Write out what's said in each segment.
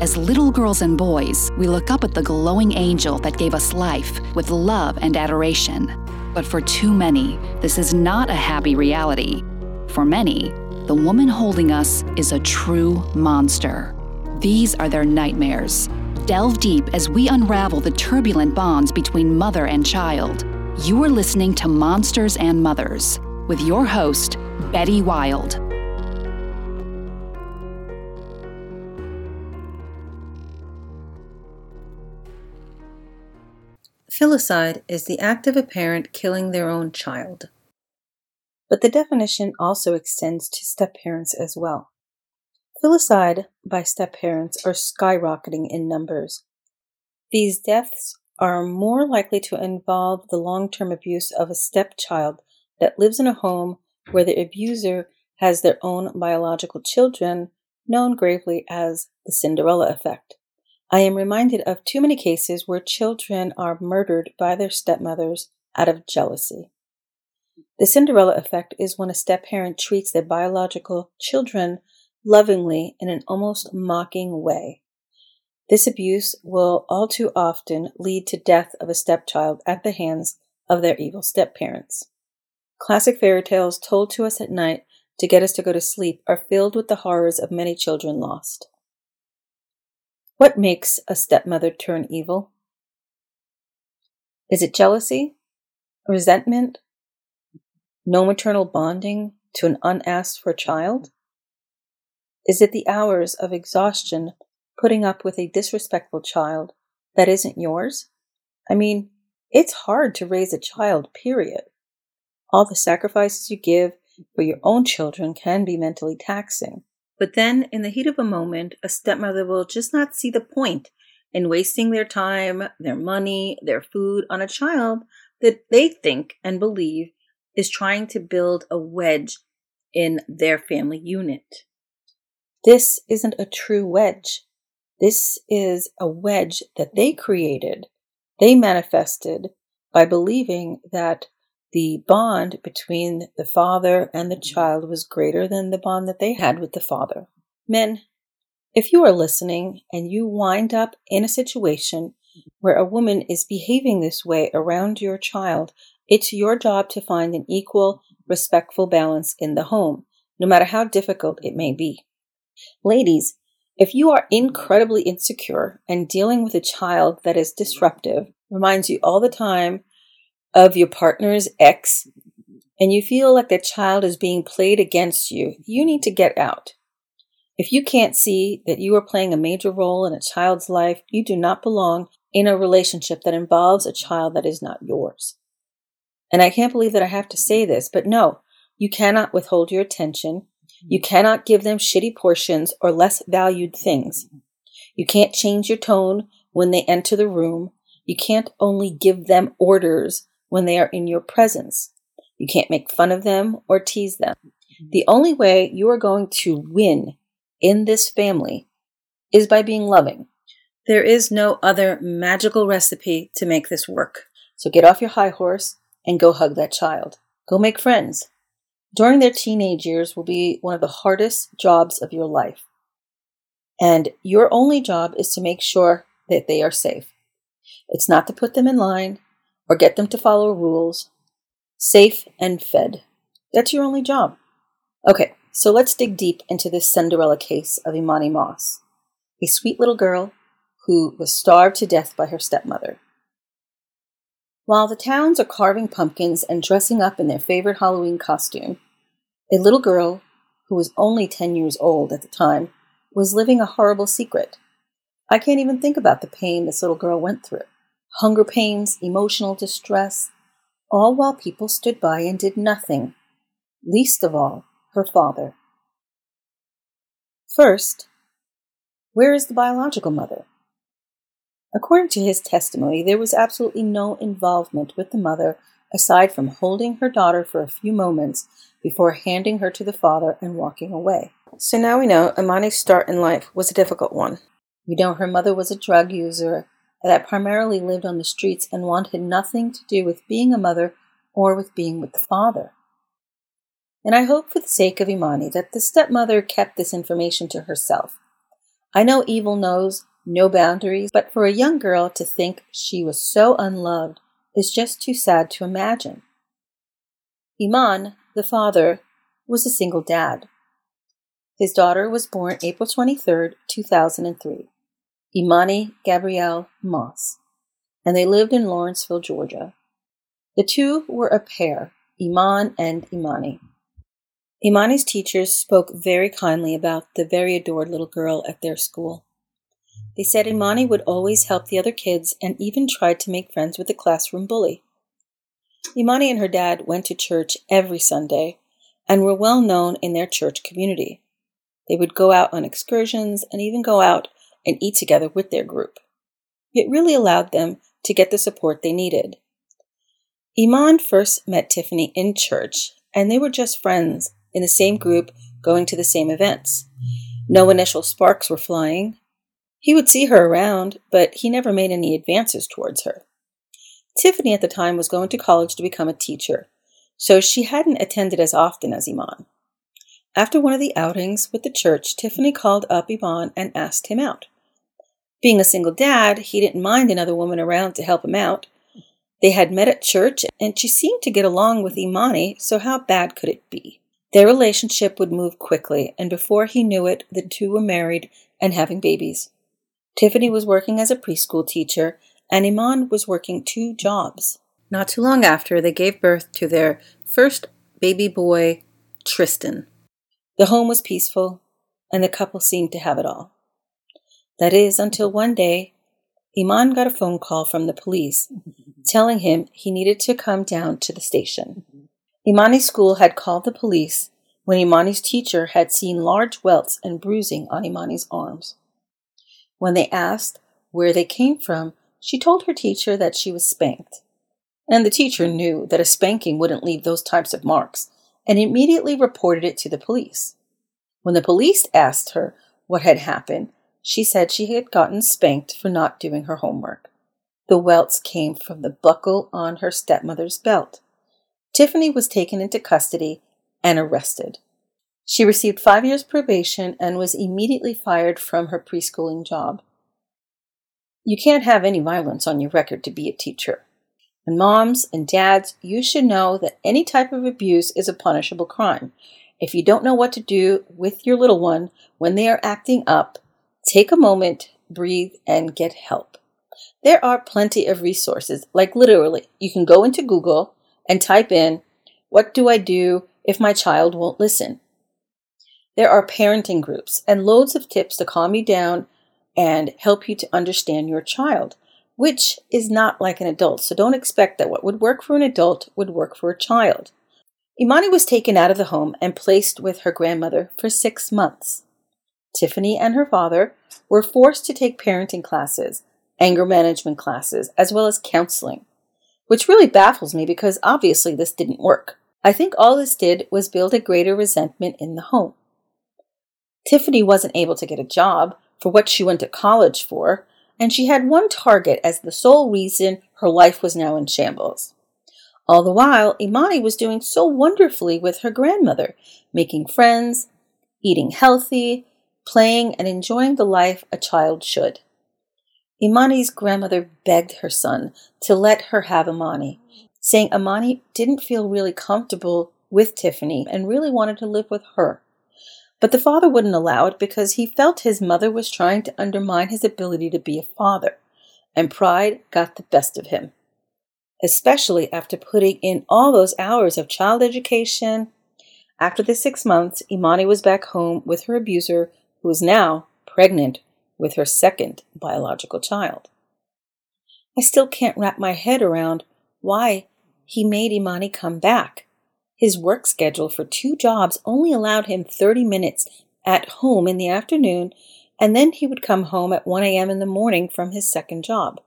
As little girls and boys, we look up at the glowing angel that gave us life with love and adoration. But for too many, this is not a happy reality. For many, the woman holding us is a true monster. These are their nightmares. Delve deep as we unravel the turbulent bonds between mother and child. You are listening to Monsters and Mothers with your host, Betty Wild. Filicide is the act of a parent killing their own child. But the definition also extends to step parents as well. Filicide by step parents are skyrocketing in numbers. These deaths are more likely to involve the long term abuse of a stepchild that lives in a home where the abuser has their own biological children, known gravely as the Cinderella effect. I am reminded of too many cases where children are murdered by their stepmothers out of jealousy. The Cinderella effect is when a step parent treats their biological children lovingly in an almost mocking way. This abuse will all too often lead to death of a stepchild at the hands of their evil step parents. Classic fairy tales told to us at night to get us to go to sleep are filled with the horrors of many children lost. What makes a stepmother turn evil? Is it jealousy? Resentment? No maternal bonding to an unasked for child? Is it the hours of exhaustion putting up with a disrespectful child that isn't yours? I mean, it's hard to raise a child, period. All the sacrifices you give for your own children can be mentally taxing. But then, in the heat of a moment, a stepmother will just not see the point in wasting their time, their money, their food on a child that they think and believe is trying to build a wedge in their family unit. This isn't a true wedge. This is a wedge that they created, they manifested by believing that the bond between the father and the child was greater than the bond that they had with the father. Men, if you are listening and you wind up in a situation where a woman is behaving this way around your child, it's your job to find an equal, respectful balance in the home, no matter how difficult it may be. Ladies, if you are incredibly insecure and dealing with a child that is disruptive, reminds you all the time of your partner's ex and you feel like the child is being played against you, you need to get out. If you can't see that you are playing a major role in a child's life, you do not belong in a relationship that involves a child that is not yours. And I can't believe that I have to say this, but no, you cannot withhold your attention. You cannot give them shitty portions or less valued things. You can't change your tone when they enter the room. You can't only give them orders when they are in your presence. You can't make fun of them or tease them. Mm-hmm. The only way you are going to win in this family is by being loving. There is no other magical recipe to make this work. So get off your high horse and go hug that child. Go make friends. During their teenage years will be one of the hardest jobs of your life. And your only job is to make sure that they are safe. It's not to put them in line or get them to follow rules. Safe and fed. That's your only job. Okay, so let's dig deep into this Cinderella case of Emani Moss, a sweet little girl who was starved to death by her stepmother. While the towns are carving pumpkins and dressing up in their favorite Halloween costume, a little girl, who was only 10 years old at the time, was living a horrible secret. I can't even think about the pain this little girl went through hunger pains, emotional distress, all while people stood by and did nothing, least of all her father. First, where is the biological mother? According to his testimony, there was absolutely no involvement with the mother aside from holding her daughter for a few moments before handing her to the father and walking away. So now we know Emani's start in life was a difficult one. We know her mother was a drug user that primarily lived on the streets and wanted nothing to do with being a mother or with being with the father. And I hope for the sake of Emani that the stepmother kept this information to herself. I know evil knows no boundaries, but for a young girl to think she was so unloved is just too sad to imagine. Eman, the father, was a single dad. His daughter was born April 23, 2003, Emani Gabrielle Moss, and they lived in Lawrenceville, Georgia. The two were a pair, Eman and Emani. Emani's teachers spoke very kindly about the very adored little girl at their school. They said Emani would always help the other kids and even tried to make friends with the classroom bully. Emani and her dad went to church every Sunday and were well known in their church community. They would go out on excursions and even go out and eat together with their group. It really allowed them to get the support they needed. Eman first met Tiffany in church, and they were just friends in the same group going to the same events. No initial sparks were flying. He would see her around, but he never made any advances towards her. Tiffany at the time was going to college to become a teacher, so she hadn't attended as often as Eman. After one of the outings with the church, Tiffany called up Eman and asked him out. Being a single dad, he didn't mind another woman around to help him out. They had met at church, and she seemed to get along with Emani, so how bad could it be? Their relationship would move quickly, and before he knew it, the two were married and having babies. Tiffany was working as a preschool teacher, and Eman was working two jobs. Not too long after, they gave birth to their first baby boy, Tristan. The home was peaceful, and the couple seemed to have it all. That is, until one day, Eman got a phone call from the police telling him he needed to come down to the station. Emani's school had called the police when Emani's teacher had seen large welts and bruising on Emani's arms. When they asked where they came from, she told her teacher that she was spanked. And the teacher knew that a spanking wouldn't leave those types of marks and immediately reported it to the police. When the police asked her what had happened, she said she had gotten spanked for not doing her homework. The welts came from the buckle on her stepmother's belt. Tiffany was taken into custody and arrested. She received five years probation and was immediately fired from her preschooling job. You can't have any violence on your record to be a teacher. And moms and dads, you should know that any type of abuse is a punishable crime. If you don't know what to do with your little one when they are acting up, take a moment, breathe, and get help. There are plenty of resources, like literally, you can go into Google and type in, What do I do if my child won't listen? There are parenting groups and loads of tips to calm you down and help you to understand your child, which is not like an adult. So don't expect that what would work for an adult would work for a child. Emani was taken out of the home and placed with her grandmother for six months. Tiffany and her father were forced to take parenting classes, anger management classes, as well as counseling which really baffles me because obviously this didn't work. I think all this did was build a greater resentment in the home. Tiffany wasn't able to get a job for what she went to college for, and she had one target as the sole reason her life was now in shambles. All the while, Emani was doing so wonderfully with her grandmother, making friends, eating healthy, playing, and enjoying the life a child should. Emani's grandmother begged her son to let her have Emani, saying Emani didn't feel really comfortable with Tiffany and really wanted to live with her. But the father wouldn't allow it because he felt his mother was trying to undermine his ability to be a father, and pride got the best of him. Especially after putting in all those hours of child education. After the six months, Emani was back home with her abuser, who was now pregnant with her second biological child. I still can't wrap my head around why he made Emani come back. His work schedule for two jobs only allowed him 30 minutes at home in the afternoon, and then he would come home at 1 a.m. in the morning from his second job.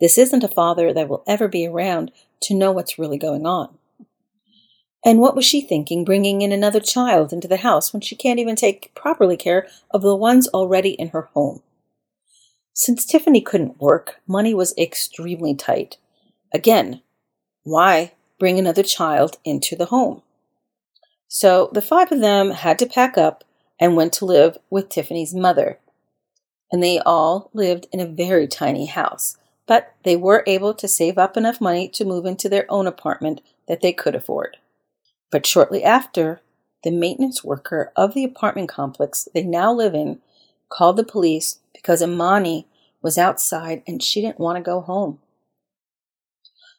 This isn't a father that will ever be around to know what's really going on. And what was she thinking bringing in another child into the house when she can't even take properly care of the ones already in her home? Since Tiffany couldn't work, money was extremely tight. Again, why bring another child into the home? So the five of them had to pack up and went to live with Tiffany's mother. and they all lived in a very tiny house, but they were able to save up enough money to move into their own apartment that they could afford. But shortly after, the maintenance worker of the apartment complex they now live in called the police because Emani was outside and she didn't want to go home.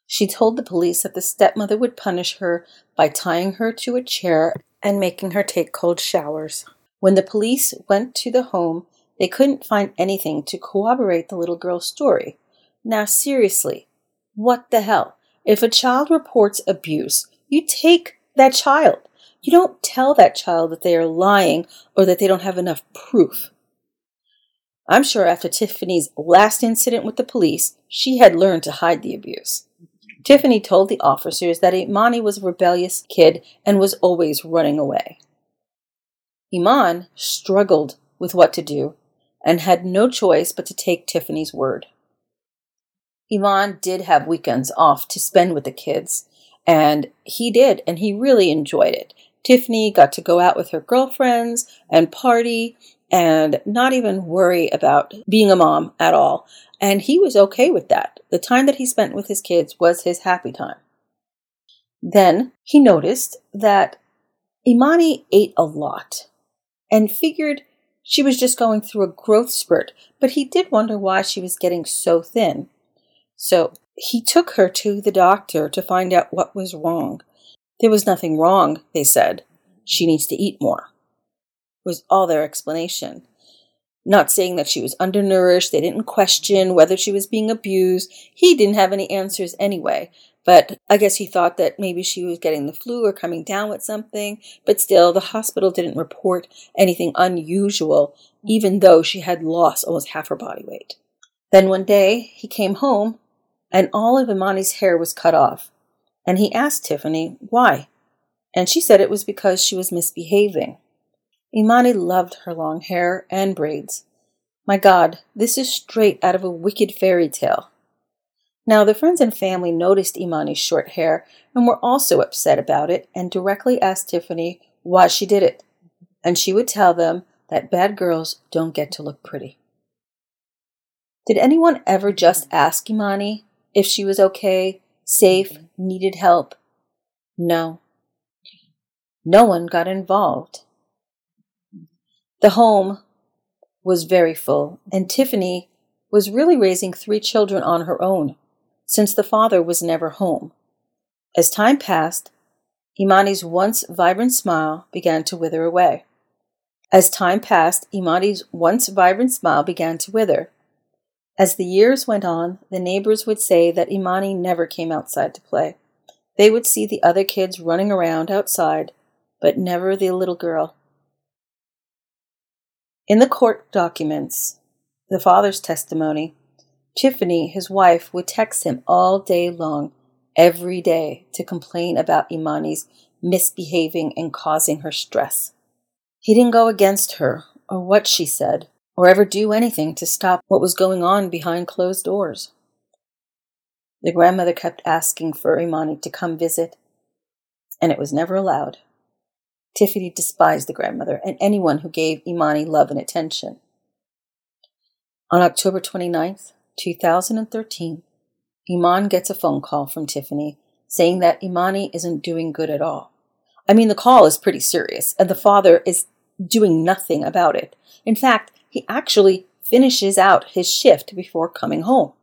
She told the police that the stepmother would punish her by tying her to a chair and making her take cold showers. When the police went to the home, they couldn't find anything to corroborate the little girl's story. Now, seriously, what the hell? If a child reports abuse, you take that child. You don't tell that child that they are lying or that they don't have enough proof. I'm sure after Tiffany's last incident with the police, she had learned to hide the abuse. Tiffany told the officers that Emani was a rebellious kid and was always running away. Eman struggled with what to do and had no choice but to take Tiffany's word. Eman did have weekends off to spend with the kids, and he did, and he really enjoyed it. Tiffany got to go out with her girlfriends and party and not even worry about being a mom at all. And he was okay with that. The time that he spent with his kids was his happy time. Then he noticed that Emani ate a lot and figured she was just going through a growth spurt, but he did wonder why she was getting so thin. So he took her to the doctor to find out what was wrong. There was nothing wrong, they said. She needs to eat more, was all their explanation. Not saying that she was undernourished, they didn't question whether she was being abused. He didn't have any answers anyway, but I guess he thought that maybe she was getting the flu or coming down with something. But still, the hospital didn't report anything unusual, even though she had lost almost half her body weight. Then one day, he came home and all of Emani's hair was cut off. And he asked Tiffany why. And she said it was because she was misbehaving. Emani loved her long hair and braids. My God, this is straight out of a wicked fairy tale. Now, the friends and family noticed Emani's short hair and were also upset about it and directly asked Tiffany why she did it. And she would tell them that bad girls don't get to look pretty. Did anyone ever just ask Emani if she was okay, safe, mm-hmm. needed help? No. No one got involved. The home was very full, and Tiffany was really raising three children on her own since the father was never home. As time passed, Emani's once vibrant smile began to wither away. As time passed, Emani's once vibrant smile began to wither. As the years went on, the neighbors would say that Emani never came outside to play. They would see the other kids running around outside, but never the little girl. In the court documents, the father's testimony, Tiffany, his wife, would text him all day long, every day, to complain about Emani's misbehaving and causing her stress. He didn't go against her or what she said or ever do anything to stop what was going on behind closed doors. The grandmother kept asking for Emani to come visit, and it was never allowed. Tiffany despised the grandmother and anyone who gave Emani love and attention. On October 29th, 2013, Eman gets a phone call from Tiffany saying that Emani isn't doing good at all. I mean, the call is pretty serious, and the father is doing nothing about it. In fact, he actually finishes out his shift before coming home.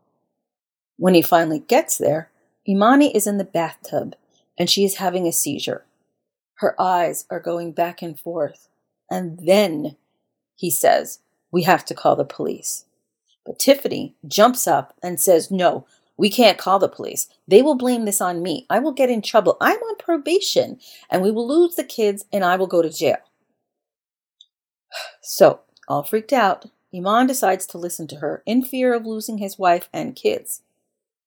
When he finally gets there, Emani is in the bathtub and she is having a seizure. Her eyes are going back and forth. And then he says, We have to call the police. But Tiffany jumps up and says, No, we can't call the police. They will blame this on me. I will get in trouble. I'm on probation and we will lose the kids and I will go to jail. So, all freaked out, Eman decides to listen to her in fear of losing his wife and kids.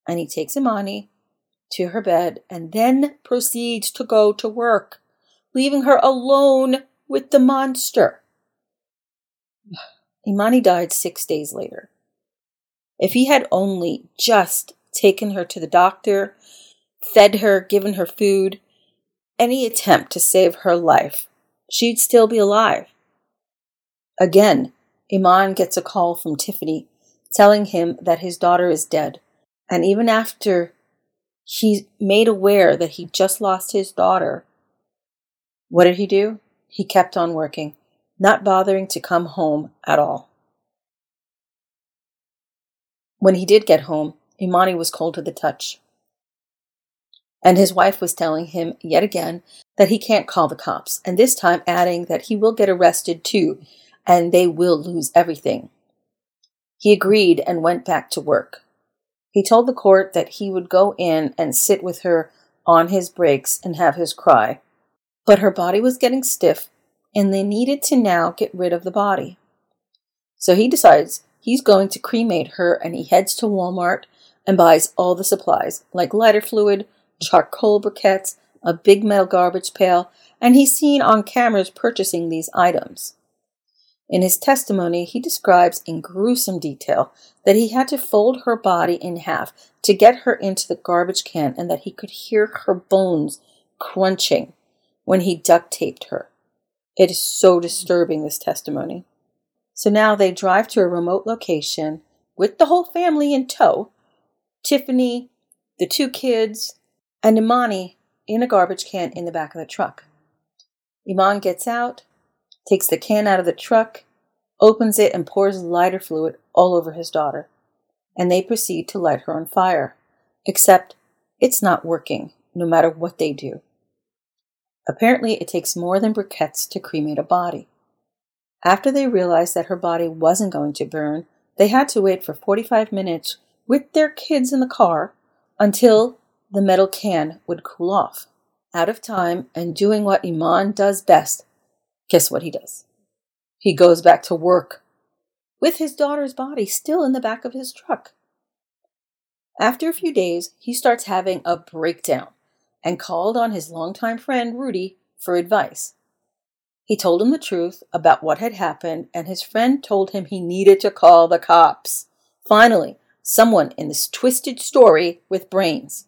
And he takes Emani to her bed and then proceeds to go to work, leaving her alone with the monster. Emani died six days later. If he had only just taken her to the doctor, fed her, given her food, any attempt to save her life, she'd still be alive. Again, Eman gets a call from Tiffany telling him that his daughter is dead. And even after he's made aware that he just lost his daughter, what did he do? He kept on working, not bothering to come home at all. When he did get home, Emani was cold to the touch. And his wife was telling him yet again that he can't call the cops, and this time adding that he will get arrested too, and they will lose everything. He agreed and went back to work. He told the court that he would go in and sit with her on his breaks and have his cry. But her body was getting stiff, and they needed to now get rid of the body. So he decides he's going to cremate her and he heads to Walmart and buys all the supplies, like lighter fluid, charcoal briquettes, a big metal garbage pail, and he's seen on cameras purchasing these items. In his testimony, he describes in gruesome detail that he had to fold her body in half to get her into the garbage can and that he could hear her bones crunching when he duct taped her. It is so disturbing, this testimony. So now they drive to a remote location with the whole family in tow Tiffany, the two kids, and Emani in a garbage can in the back of the truck. Eman gets out, takes the can out of the truck, opens it, and pours lighter fluid all over his daughter. And they proceed to light her on fire. Except it's not working, no matter what they do. Apparently, it takes more than briquettes to cremate a body. After they realized that her body wasn't going to burn, they had to wait for 45 minutes with their kids in the car until the metal can would cool off. Out of time and doing what Eman does best, guess what he does? He goes back to work with his daughter's body still in the back of his truck. After a few days, he starts having a breakdown and called on his longtime friend Rudy for advice. He told him the truth about what had happened, and his friend told him he needed to call the cops. Finally, someone in this twisted story with brains.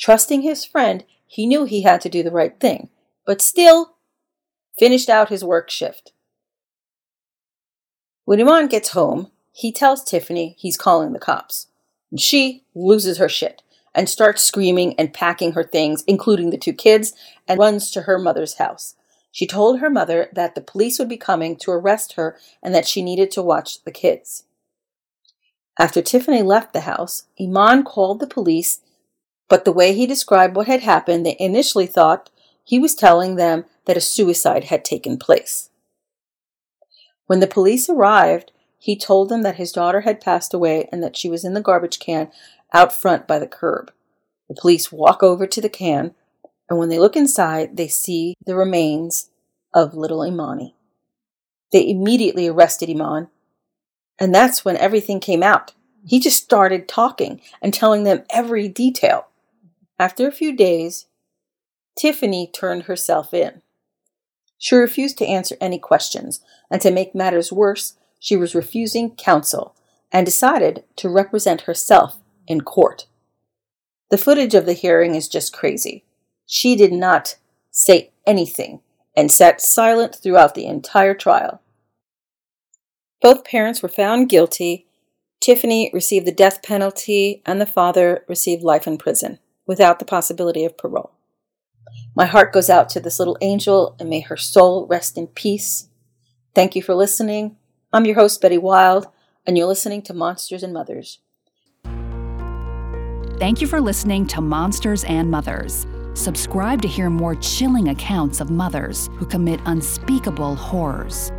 Trusting his friend, he knew he had to do the right thing, but still finished out his work shift. When Eman gets home, he tells Tiffany he's calling the cops. And she loses her shit and starts screaming and packing her things, including the two kids, and runs to her mother's house. She told her mother that the police would be coming to arrest her and that she needed to watch the kids. After Tiffany left the house, Eman called the police but the way he described what had happened, they initially thought he was telling them that a suicide had taken place. When the police arrived, he told them that his daughter had passed away and that she was in the garbage can out front by the curb. The police walk over to the can, and when they look inside, they see the remains of little Emani. They immediately arrested Eman, and that's when everything came out. He just started talking and telling them every detail. After a few days, Tiffany turned herself in. She refused to answer any questions, and to make matters worse, she was refusing counsel and decided to represent herself in court. The footage of the hearing is just crazy. She did not say anything and sat silent throughout the entire trial. Both parents were found guilty. Tiffany received the death penalty, and the father received life in prison without the possibility of parole. My heart goes out to this little angel, and may her soul rest in peace. Thank you for listening. I'm your host, Betty Wild, and you're listening to Monsters and Mothers. Thank you for listening to Monsters and Mothers. Subscribe to hear more chilling accounts of mothers who commit unspeakable horrors.